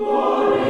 Glory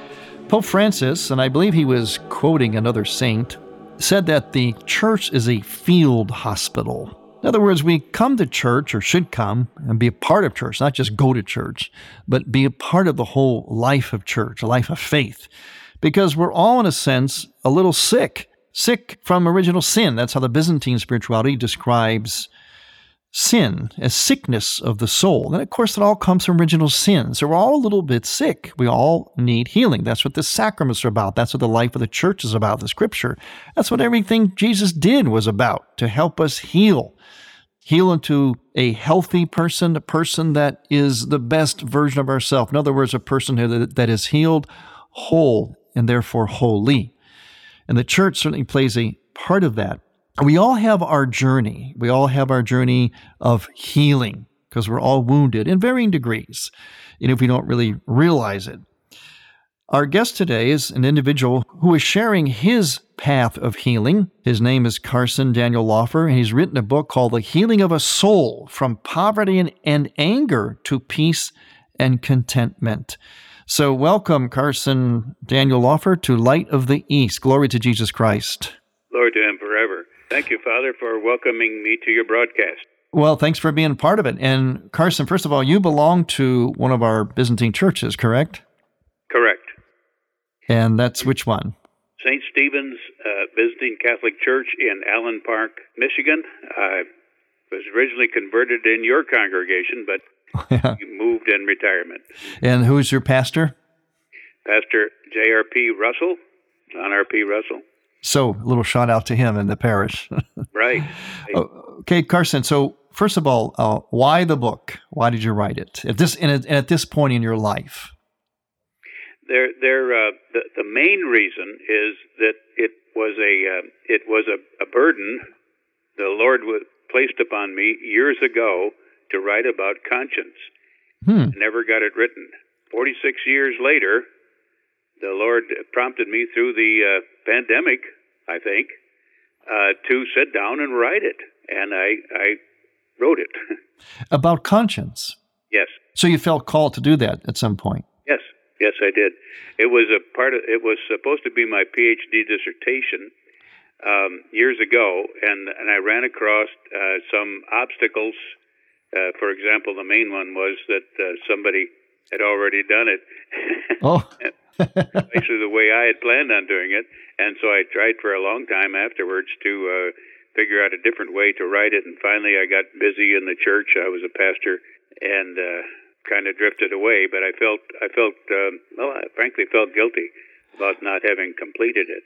Pope Francis, and I believe he was quoting another saint, said that the church is a field hospital. In other words, we come to church or should come and be a part of church, not just go to church, but be a part of the whole life of church, a life of faith. Because we're all, in a sense, a little sick, sick from original sin. That's how the Byzantine spirituality describes sin as sickness of the soul. And of course, it all comes from original sin. So we're all a little bit sick. We all need healing. That's what the sacraments are about. That's what the life of the church is about, the scripture. That's what everything Jesus did was about to help us heal. Heal into a healthy person, a person that is the best version of ourselves. In other words, a person that is healed, whole, and therefore holy. And the church certainly plays a part of that we all have our journey. We all have our journey of healing because we're all wounded in varying degrees, and if we don't really realize it. Our guest today is an individual who is sharing his path of healing. His name is Carson Daniel Lawfer, and he's written a book called The Healing of a Soul From Poverty and, and Anger to Peace and Contentment. So, welcome, Carson Daniel Lawfer, to Light of the East. Glory to Jesus Christ. Glory to Him. Thank you, Father, for welcoming me to your broadcast. Well, thanks for being part of it. And Carson, first of all, you belong to one of our Byzantine churches, correct? Correct. And that's which one? St. Stephen's uh, Byzantine Catholic Church in Allen Park, Michigan. I was originally converted in your congregation, but yeah. you moved in retirement. And who's your pastor? Pastor J.R.P. Russell, John R.P. Russell. So, a little shout out to him in the parish. right. okay, Carson. So, first of all, uh, why the book? Why did you write it at this and at, this point in your life? There, there. Uh, the the main reason is that it was a uh, it was a, a burden the Lord was placed upon me years ago to write about conscience. Hmm. Never got it written. Forty six years later, the Lord prompted me through the uh, pandemic, I think, uh, to sit down and write it, and I I wrote it about conscience. Yes. So you felt called to do that at some point. Yes, yes, I did. It was a part of. It was supposed to be my PhD dissertation um, years ago, and and I ran across uh, some obstacles. Uh, for example, the main one was that uh, somebody had already done it. Oh. actually the way I had planned on doing it. And so I tried for a long time afterwards to uh, figure out a different way to write it. And finally, I got busy in the church. I was a pastor and uh, kind of drifted away. But I felt, I felt, um, well, I frankly felt guilty about not having completed it.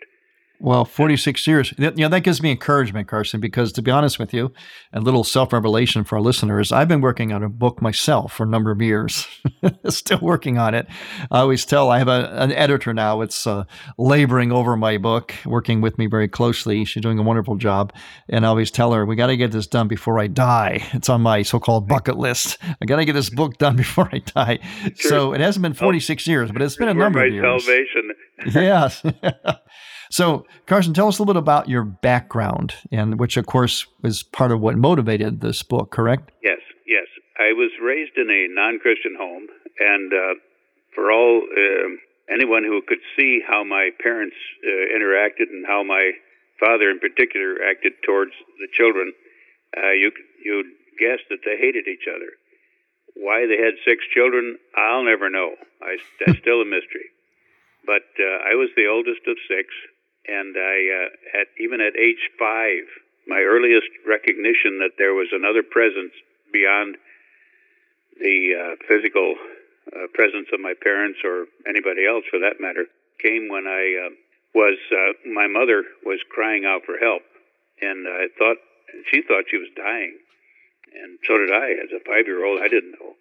Well, 46 years. You know, that gives me encouragement, Carson, because to be honest with you, a little self revelation for our listeners, I've been working on a book myself for a number of years, still working on it. I always tell I have a, an editor now. It's uh, laboring over my book, working with me very closely. She's doing a wonderful job. And I always tell her, we got to get this done before I die. It's on my so called bucket list. I got to get this book done before I die. Sure. So it hasn't been 46 years, but it's been a number of years. salvation. Yes. So, Carson, tell us a little bit about your background, and which, of course, was part of what motivated this book, correct? Yes, yes. I was raised in a non-Christian home, and uh, for all uh, anyone who could see how my parents uh, interacted and how my father, in particular, acted towards the children, uh, you you'd guess that they hated each other. Why they had six children, I'll never know. I, that's still a mystery. But uh, I was the oldest of six, and I, uh, at even at age five, my earliest recognition that there was another presence beyond the uh, physical uh, presence of my parents or anybody else, for that matter, came when I uh, was uh, my mother was crying out for help, and I thought she thought she was dying, and so did I. As a five-year-old, I didn't know.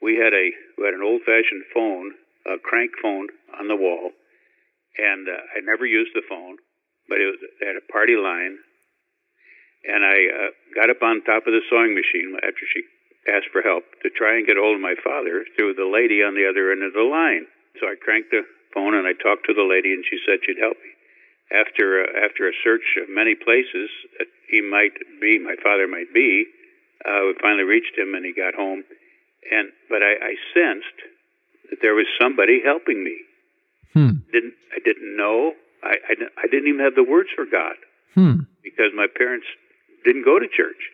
We had a we had an old-fashioned phone, a crank phone on the wall, and uh, I never used the phone, but it was had a party line, and I uh, got up on top of the sewing machine after she asked for help to try and get hold of my father through the lady on the other end of the line. So I cranked the phone and I talked to the lady, and she said she'd help me. After uh, after a search of many places that he might be, my father might be, uh, we finally reached him, and he got home. And but I, I sensed that there was somebody helping me Hmm. Didn't I didn't know. I, I, I didn't even have the words for God hmm. because my parents didn't go to church.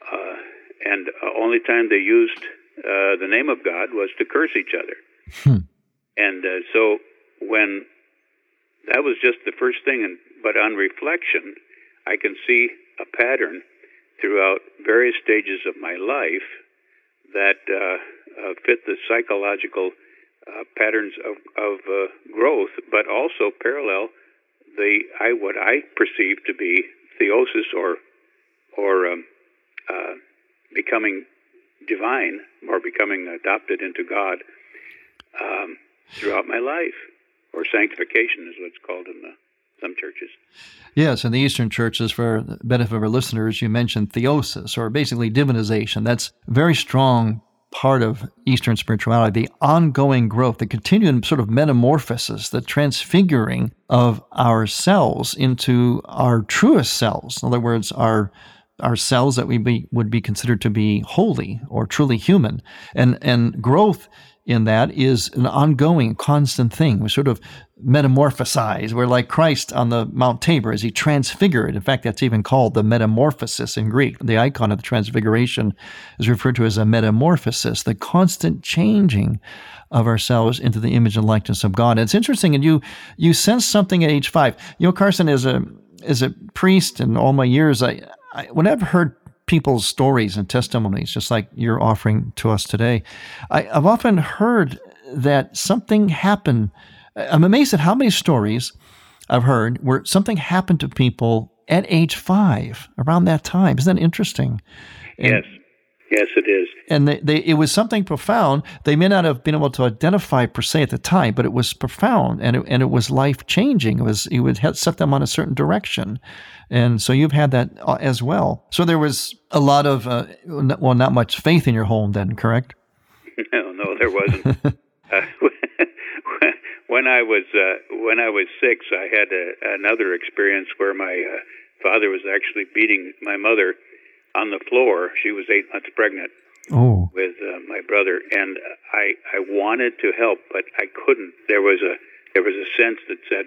Uh, and uh, only time they used uh, the name of God was to curse each other. Hmm. And uh, so when that was just the first thing, and but on reflection, I can see a pattern throughout various stages of my life that uh, uh, fit the psychological uh, patterns of, of uh, growth, but also parallel the I what I perceive to be theosis or or um, uh, becoming divine or becoming adopted into God um, throughout my life, or sanctification is what's called in the, some churches. Yes, in the Eastern churches, for the benefit of our listeners, you mentioned theosis, or basically divinization. That's very strong part of Eastern spirituality, the ongoing growth, the continuing sort of metamorphosis, the transfiguring of ourselves into our truest selves. In other words, our our cells that we be, would be considered to be holy or truly human, and and growth in that is an ongoing, constant thing. We sort of metamorphosize. We're like Christ on the Mount Tabor as he transfigured. In fact, that's even called the metamorphosis in Greek. The icon of the transfiguration is referred to as a metamorphosis, the constant changing of ourselves into the image and likeness of God. And it's interesting, and you you sense something at age five. You know, Carson, as a as a priest in all my years, I, I when I've heard people's stories and testimonies, just like you're offering to us today. I, have often heard that something happened. I'm amazed at how many stories I've heard where something happened to people at age five, around that time. Isn't that interesting? And, yes. Yes, it is. And they, they, it was something profound. They may not have been able to identify per se at the time, but it was profound and it, and it was life changing. It was it would set them on a certain direction, and so you've had that uh, as well. So there was a lot of uh, well, not much faith in your home then, correct? No, no, there wasn't. uh, when I was uh, when I was six, I had a, another experience where my uh, father was actually beating my mother on the floor. She was eight months pregnant oh. with uh, my brother, and I I wanted to help, but I couldn't. There was a there was a sense that said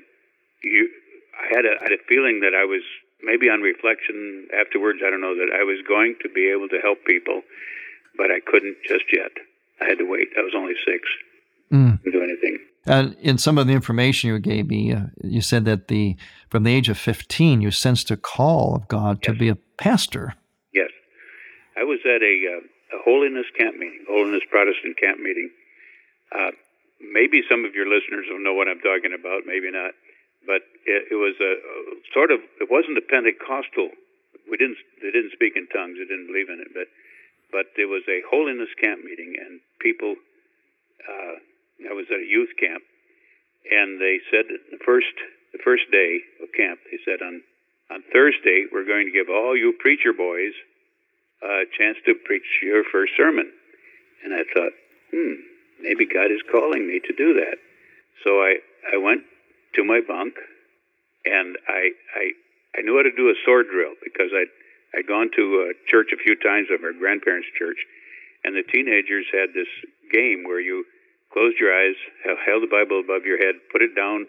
you. I had a I had a feeling that I was maybe on reflection afterwards. I don't know that I was going to be able to help people, but I couldn't just yet. I had to wait. I was only six. Mm. do anything. And in some of the information you gave me, uh, you said that the from the age of 15, you sensed a call of God to be a pastor. I was at a, uh, a holiness camp meeting, holiness Protestant camp meeting. Uh, maybe some of your listeners will know what I'm talking about, maybe not. but it, it was a, sort of it wasn't a Pentecostal. We didn't they didn't speak in tongues. They didn't believe in it, but but it was a holiness camp meeting, and people. Uh, I was at a youth camp, and they said the first the first day of camp, they said on on Thursday we're going to give all you preacher boys a chance to preach your first sermon. And I thought, hmm, maybe God is calling me to do that. So I I went to my bunk, and I I I knew how to do a sword drill because I'd I'd gone to a church a few times of our grandparents' church, and the teenagers had this game where you closed your eyes, held the Bible above your head, put it down,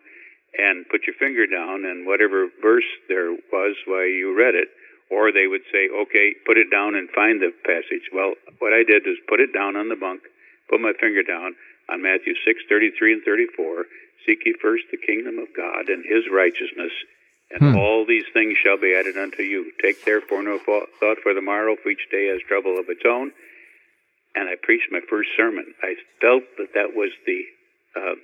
and put your finger down, and whatever verse there was while you read it. Or they would say, okay, put it down and find the passage. Well, what I did was put it down on the bunk, put my finger down on Matthew 6, 33 and 34. Seek ye first the kingdom of God and his righteousness, and hmm. all these things shall be added unto you. Take therefore no thought for the morrow, for each day has trouble of its own and I preached my first sermon. I felt that that was the uh,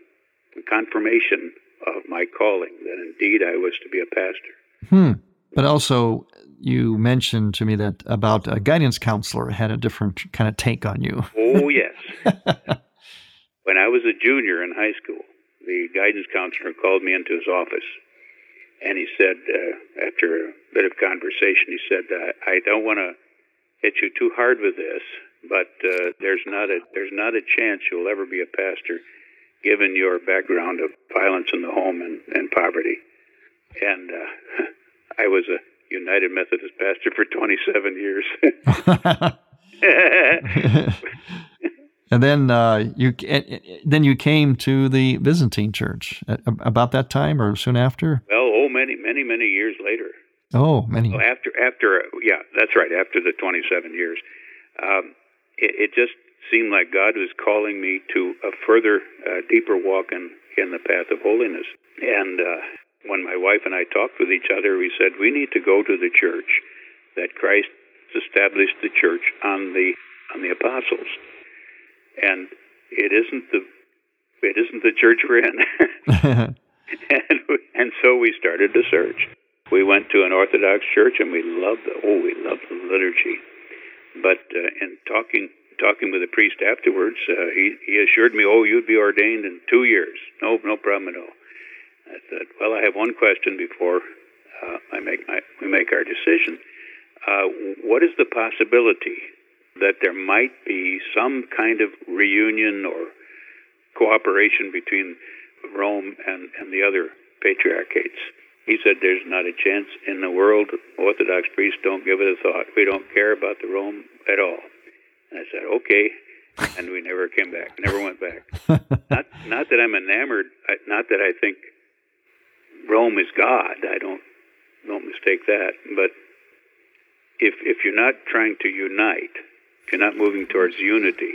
confirmation of my calling, that indeed I was to be a pastor. Hmm. But also, you mentioned to me that about a guidance counselor had a different kind of take on you. Oh, yes. when I was a junior in high school, the guidance counselor called me into his office. And he said, uh, after a bit of conversation, he said, I don't want to hit you too hard with this, but uh, there's not a there's not a chance you'll ever be a pastor, given your background of violence in the home and, and poverty. And uh, I was a United Methodist pastor for 27 years. and then uh, you then you came to the Byzantine Church about that time or soon after. Well, oh, many many many years later. Oh, many. Well, after after yeah, that's right. After the 27 years. Um, it, it just seemed like God was calling me to a further, uh, deeper walk in, in the path of holiness. And uh, when my wife and I talked with each other, we said we need to go to the church that Christ established the church on the on the apostles, and it isn't the it isn't the church we're in. and and so we started to search. We went to an Orthodox church, and we loved the oh we loved the liturgy but uh, in talking talking with the priest afterwards, uh, he he assured me, "Oh, you'd be ordained in two years. No, no problem at all." I said, "Well, I have one question before uh, I make my we make our decision. Uh, what is the possibility that there might be some kind of reunion or cooperation between Rome and, and the other patriarchates?" He said, There's not a chance in the world. Orthodox priests don't give it a thought. We don't care about the Rome at all. And I said, Okay. And we never came back, never went back. not, not that I'm enamored, not that I think Rome is God. I don't, don't mistake that. But if, if you're not trying to unite, if you're not moving towards unity,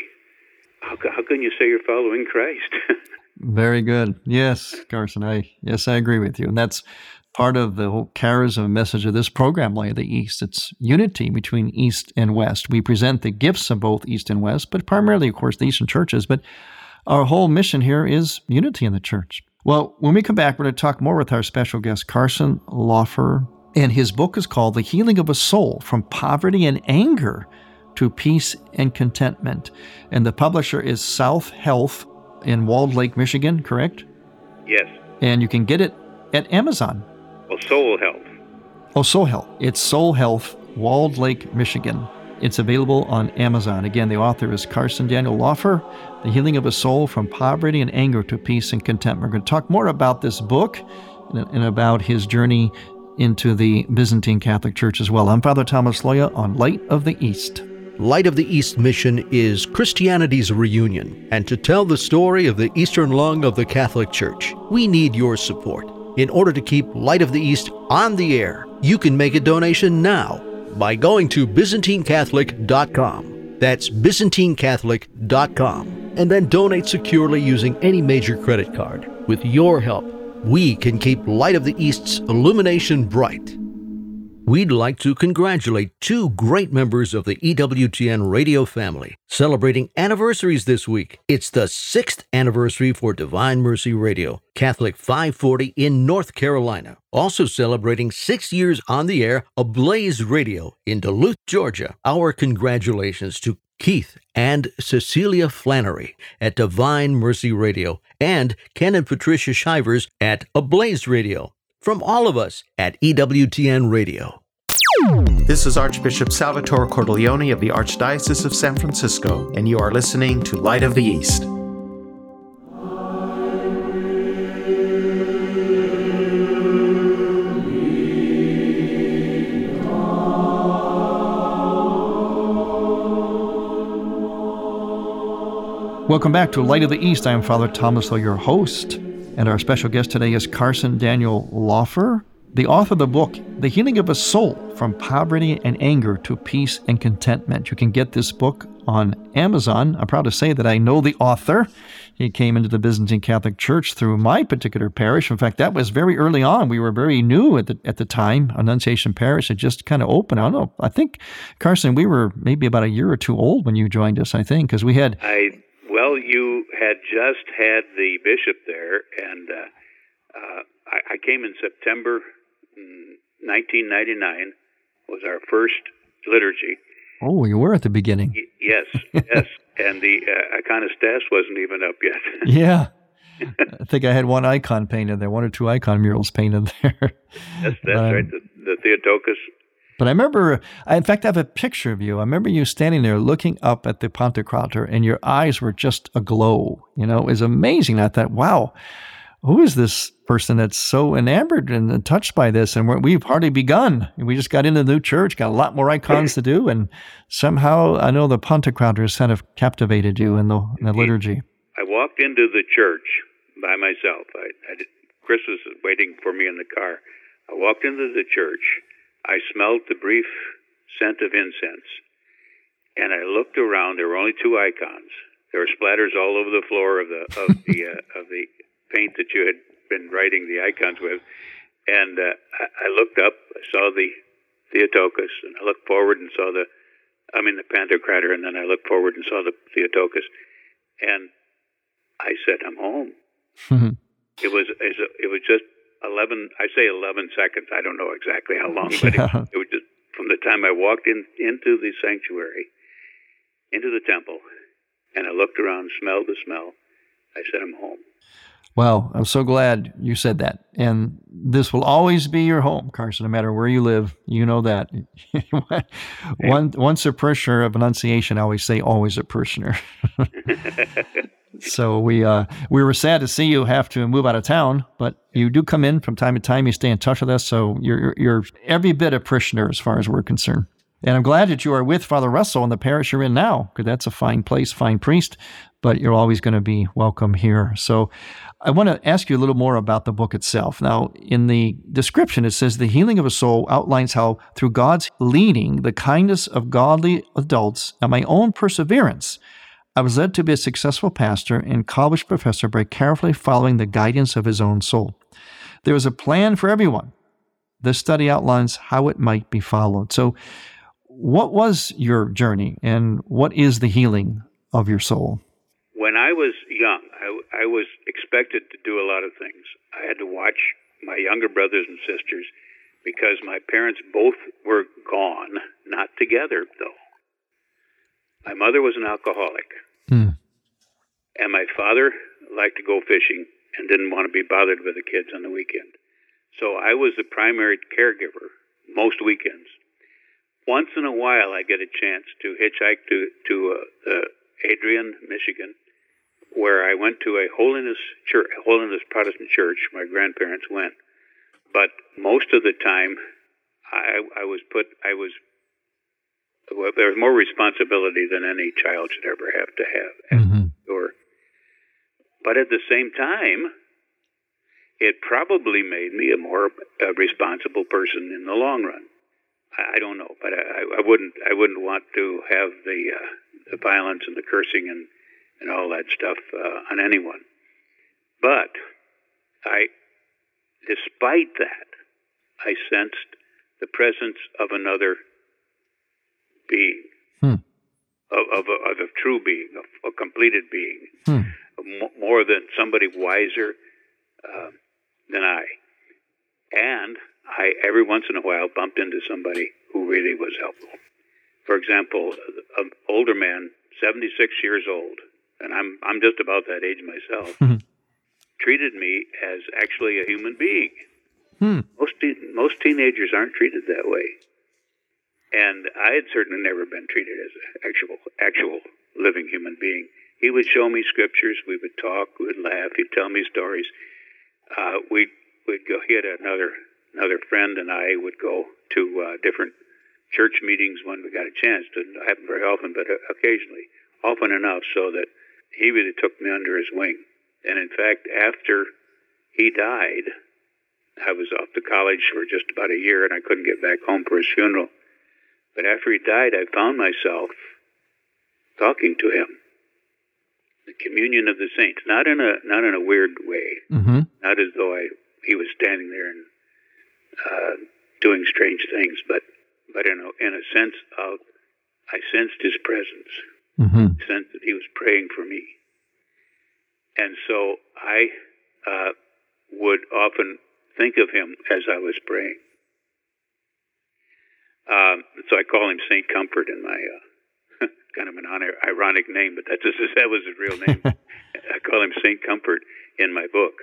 how, how can you say you're following Christ? Very good. Yes, Carson. I yes, I agree with you, and that's part of the whole charism message of this program, Light of the East. It's unity between East and West. We present the gifts of both East and West, but primarily, of course, the Eastern churches. But our whole mission here is unity in the church. Well, when we come back, we're going to talk more with our special guest, Carson Laufer, and his book is called The Healing of a Soul From Poverty and Anger to Peace and Contentment. And the publisher is South Health in Walled Lake, Michigan, correct? Yes. And you can get it at Amazon. Well, Soul Health. Oh, Soul Health. It's Soul Health, Walled Lake, Michigan. It's available on Amazon. Again, the author is Carson Daniel Laufer, The Healing of a Soul from Poverty and Anger to Peace and Contentment. We're going to talk more about this book and about his journey into the Byzantine Catholic Church as well. I'm Father Thomas Loya on Light of the East. Light of the East mission is Christianity's reunion, and to tell the story of the Eastern lung of the Catholic Church, we need your support. In order to keep Light of the East on the air, you can make a donation now by going to ByzantineCatholic.com. That's ByzantineCatholic.com. And then donate securely using any major credit card. With your help, we can keep Light of the East's illumination bright. We'd like to congratulate two great members of the EWTN radio family celebrating anniversaries this week. It's the sixth anniversary for Divine Mercy Radio, Catholic 540 in North Carolina. Also celebrating six years on the air, Ablaze Radio in Duluth, Georgia. Our congratulations to Keith and Cecilia Flannery at Divine Mercy Radio, and Ken and Patricia Shivers at Ablaze Radio. From all of us at EWTN Radio. This is Archbishop Salvatore Cordileone of the Archdiocese of San Francisco, and you are listening to Light of the East. Welcome back to Light of the East. I am Father Thomas Loy, your host, and our special guest today is Carson Daniel Lawfer, the author of the book, The Healing of a Soul From Poverty and Anger to Peace and Contentment. You can get this book on Amazon. I'm proud to say that I know the author. He came into the Byzantine Catholic Church through my particular parish. In fact, that was very early on. We were very new at the, at the time. Annunciation Parish had just kind of opened. I don't know. I think, Carson, we were maybe about a year or two old when you joined us, I think, because we had. I well, you had just had the bishop there, and uh, uh, I, I came in September 1999. Mm, was our first liturgy. Oh, you were at the beginning. Y- yes, yes, and the uh, iconostas wasn't even up yet. yeah. I think I had one icon painted there, one or two icon murals painted there. That's, that's um, right. The, the Theotokos but I remember, I, in fact, I have a picture of you. I remember you standing there looking up at the Pantocrator, and your eyes were just aglow. You know, it was amazing. I thought, wow, who is this person that's so enamored and touched by this? And we've hardly begun. We just got into the new church, got a lot more icons to do, and somehow I know the Pantocrator has kind of captivated you in the, in the liturgy. I walked into the church by myself. I, I did, Chris was waiting for me in the car. I walked into the church I smelled the brief scent of incense, and I looked around. There were only two icons. There were splatters all over the floor of the of the uh, of the paint that you had been writing the icons with. And uh, I, I looked up. I saw the Theotokos, and I looked forward and saw the, I mean the Pantocrator, and then I looked forward and saw the Theotokos, and I said, "I'm home." Mm-hmm. It was it was just 11, I say 11 seconds. I don't know exactly how long, but yeah. it, it was just from the time I walked in into the sanctuary, into the temple, and I looked around, smelled the smell. I said, I'm home. Well, I'm so glad you said that. And this will always be your home, Carson, no matter where you live. You know that. One, once a parishioner of Annunciation, I always say always a parishioner. so we uh, we were sad to see you have to move out of town, but you do come in from time to time. You stay in touch with us, so you're you're every bit a parishioner as far as we're concerned. And I'm glad that you are with Father Russell in the parish you're in now, because that's a fine place, fine priest. But you're always going to be welcome here. So I want to ask you a little more about the book itself. Now, in the description, it says the healing of a soul outlines how, through God's leading, the kindness of godly adults, and my own perseverance, I was led to be a successful pastor and college professor by carefully following the guidance of his own soul. There is a plan for everyone. This study outlines how it might be followed. So, what was your journey and what is the healing of your soul? When I was young, I, I was expected to do a lot of things. I had to watch my younger brothers and sisters because my parents both were gone, not together though. My mother was an alcoholic. Hmm. And my father liked to go fishing and didn't want to be bothered with the kids on the weekend. So I was the primary caregiver most weekends. Once in a while, I get a chance to hitchhike to to uh, uh, Adrian, Michigan, where I went to a holiness church, holiness Protestant church. My grandparents went, but most of the time, I, I was put. I was well, there's more responsibility than any child should ever have to have. Mm-hmm. Or, but at the same time, it probably made me a more uh, responsible person in the long run. I, I don't know, but I, I wouldn't. I wouldn't want to have the uh, the violence and the cursing and and all that stuff uh, on anyone. But I, despite that, I sensed the presence of another being, Hmm. of, of, a, of a true being, a, a completed being, Hmm. mo- more than somebody wiser uh, than I. And I, every once in a while, bumped into somebody who really was helpful. For example, an older man, 76 years old, and I'm, I'm just about that age myself, Mhm. treated me as actually a human being. Hmm. Most, te- most teenagers aren't treated that way. And I had certainly never been treated as an actual, actual living human being. He would show me scriptures. We would talk. We would laugh. He'd tell me stories. Uh, we'd, we'd go. He had another another friend, and I would go to uh, different church meetings when we got a chance. Didn't happen very often, but uh, occasionally, often enough, so that he really took me under his wing. And in fact, after he died, I was off to college for just about a year, and I couldn't get back home for his funeral. But after he died, I found myself talking to him. The communion of the saints, not in a not in a weird way, Mm-hmm. not as though I he was standing there and uh, doing strange things, but but in a in a sense of I sensed his presence, Mm-hmm. sensed that he was praying for me, and so I uh, would often think of him as I was praying. Um, so I call him Saint Comfort in my uh, kind of an honor, ironic name, but that's that was his real name. I call him Saint Comfort in my book.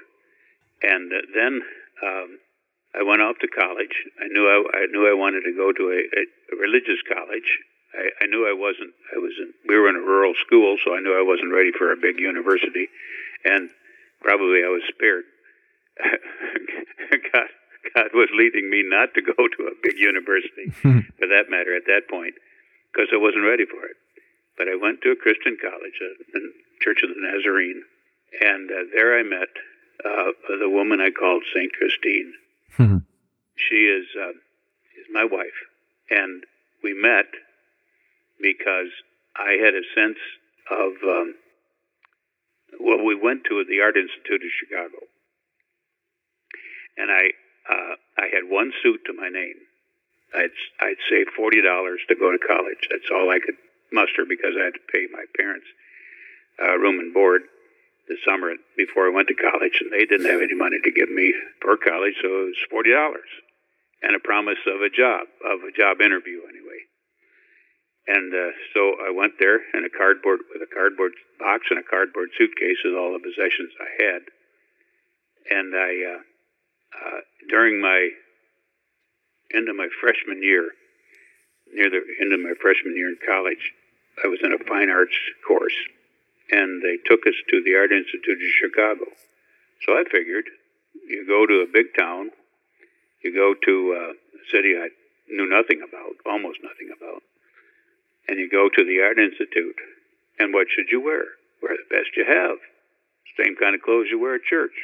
And uh, then um, I went off to college. I knew I, I knew I wanted to go to a, a religious college. I, I knew I wasn't. I was in. We were in a rural school, so I knew I wasn't ready for a big university, and probably I was spared. God, God was leading me not to go to a big university, for that matter, at that point, because I wasn't ready for it. But I went to a Christian college, uh, the Church of the Nazarene, and uh, there I met uh, the woman I called Saint Christine. Mhm. She is uh, is my wife, and we met because I had a sense of um, well, we went to the Art Institute of Chicago, and I uh, I had one suit to my name. I'd I'd save forty dollars to go to college. That's all I could muster because I had to pay my parents uh, room and board the summer before I went to college, and they didn't have any money to give me for college, so it was forty dollars and a promise of a job, of a job interview anyway. And uh, so I went there in a cardboard with a cardboard box and a cardboard suitcase with all the possessions I had. And I, uh, uh, during my end of my freshman year, near the end of my freshman year in college, I was in a fine arts course, and they took us to the Art Institute of Chicago. So I figured, you go to a big town, you go to uh, a city I knew nothing about, almost nothing about, and you go to the Art Institute, and what should you wear? Wear the best you have. Same kind of clothes you wear at church,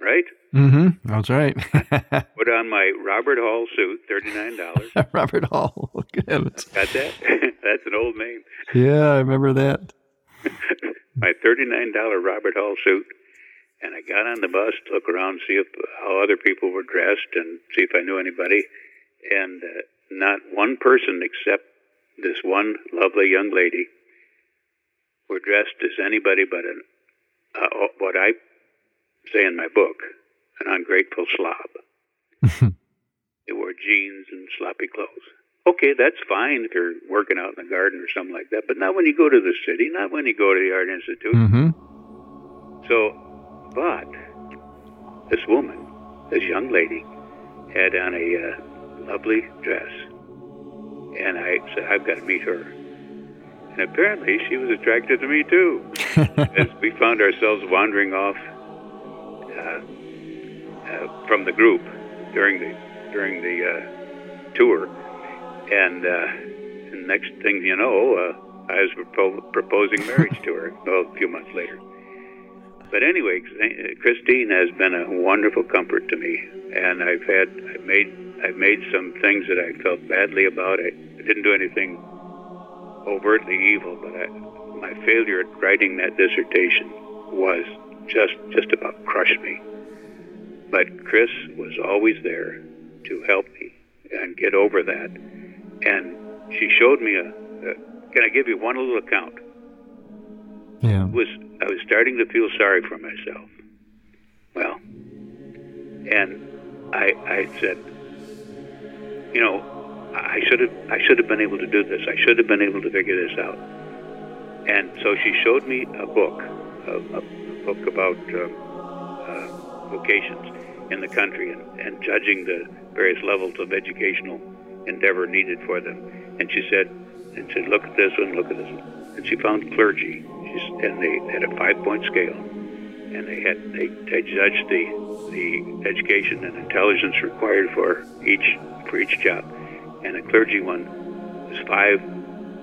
right? Mm-hmm. That's right. Put on my Robert Hall suit, thirty-nine dollars. Robert Hall. Good heavens. Got that? That's an old name. Yeah, I remember that. my thirty-nine dollar Robert Hall suit, and I got on the bus to look around, see if how other people were dressed, and see if I knew anybody. And uh, not one person except this one lovely young lady were dressed as anybody but an uh, what I say in my book, an ungrateful slob. they wore jeans and sloppy clothes. Okay, that's fine if you're working out in the garden or something like that, but not when you go to the city, not when you go to the Art Institute. Mm-hmm. So, but this woman, this young lady, had on a uh, lovely dress, and I said, "I've got to meet her." And apparently, she was attracted to me too, as we found ourselves wandering off uh, uh, from the group during the during the uh, tour, and, uh, and next thing you know, uh, I was propo- proposing marriage to her. Well, a few months later. But anyway, Christine has been a wonderful comfort to me, and I've had I've made I've made some things that I felt badly about. I didn't do anything overtly evil, but I, my failure at writing that dissertation was just just about crushed me. But Chris was always there to help me and get over that. And she showed me a. a can I give you one little account? Yeah. It was I was starting to feel sorry for myself. Well, and I I said, you know, I should have I should have been able to do this. I should have been able to figure this out. And so she showed me a book, a, a book about uh, vocations in the country and, and judging the various levels of educational endeavor needed for them. And she said, and said, look at this one, look at this one. And she found clergy, She's, and they had a five-point scale, and they had they, they judged the the education and intelligence required for each for each job, and a clergy one was five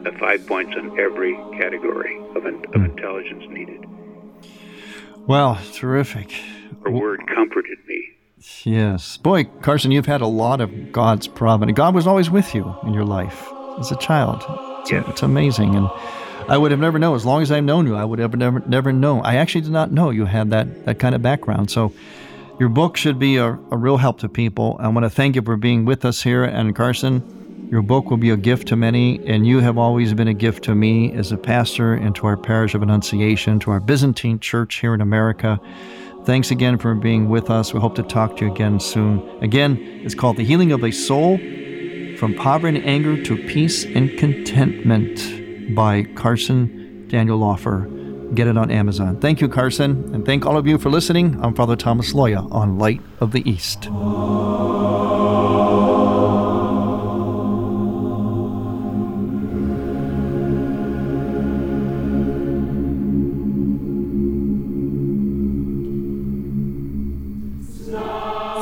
uh, five points on every category of, in, of intelligence needed. Well, terrific. Her word comforted me. Yes. Boy, Carson, you've had a lot of God's providence. God was always with you in your life as a child. It's, Yes. it's amazing. And I would have never known, as long as I've known you, I would have never, never known. I actually did not know you had that, that kind of background. So your book should be a, a real help to people. I want to thank you for being with us here. And Carson, your book will be a gift to many, and you have always been a gift to me as a pastor and to our parish of Annunciation, to our Byzantine church here in America. Thanks again for being with us. We hope to talk to you again soon. Again, it's called The Healing of a Soul From Poverty and Anger to Peace and Contentment by Carson Daniel Lawfer. Get it on Amazon. Thank you, Carson, and thank all of you for listening. I'm Father Thomas Loya on Light of the East.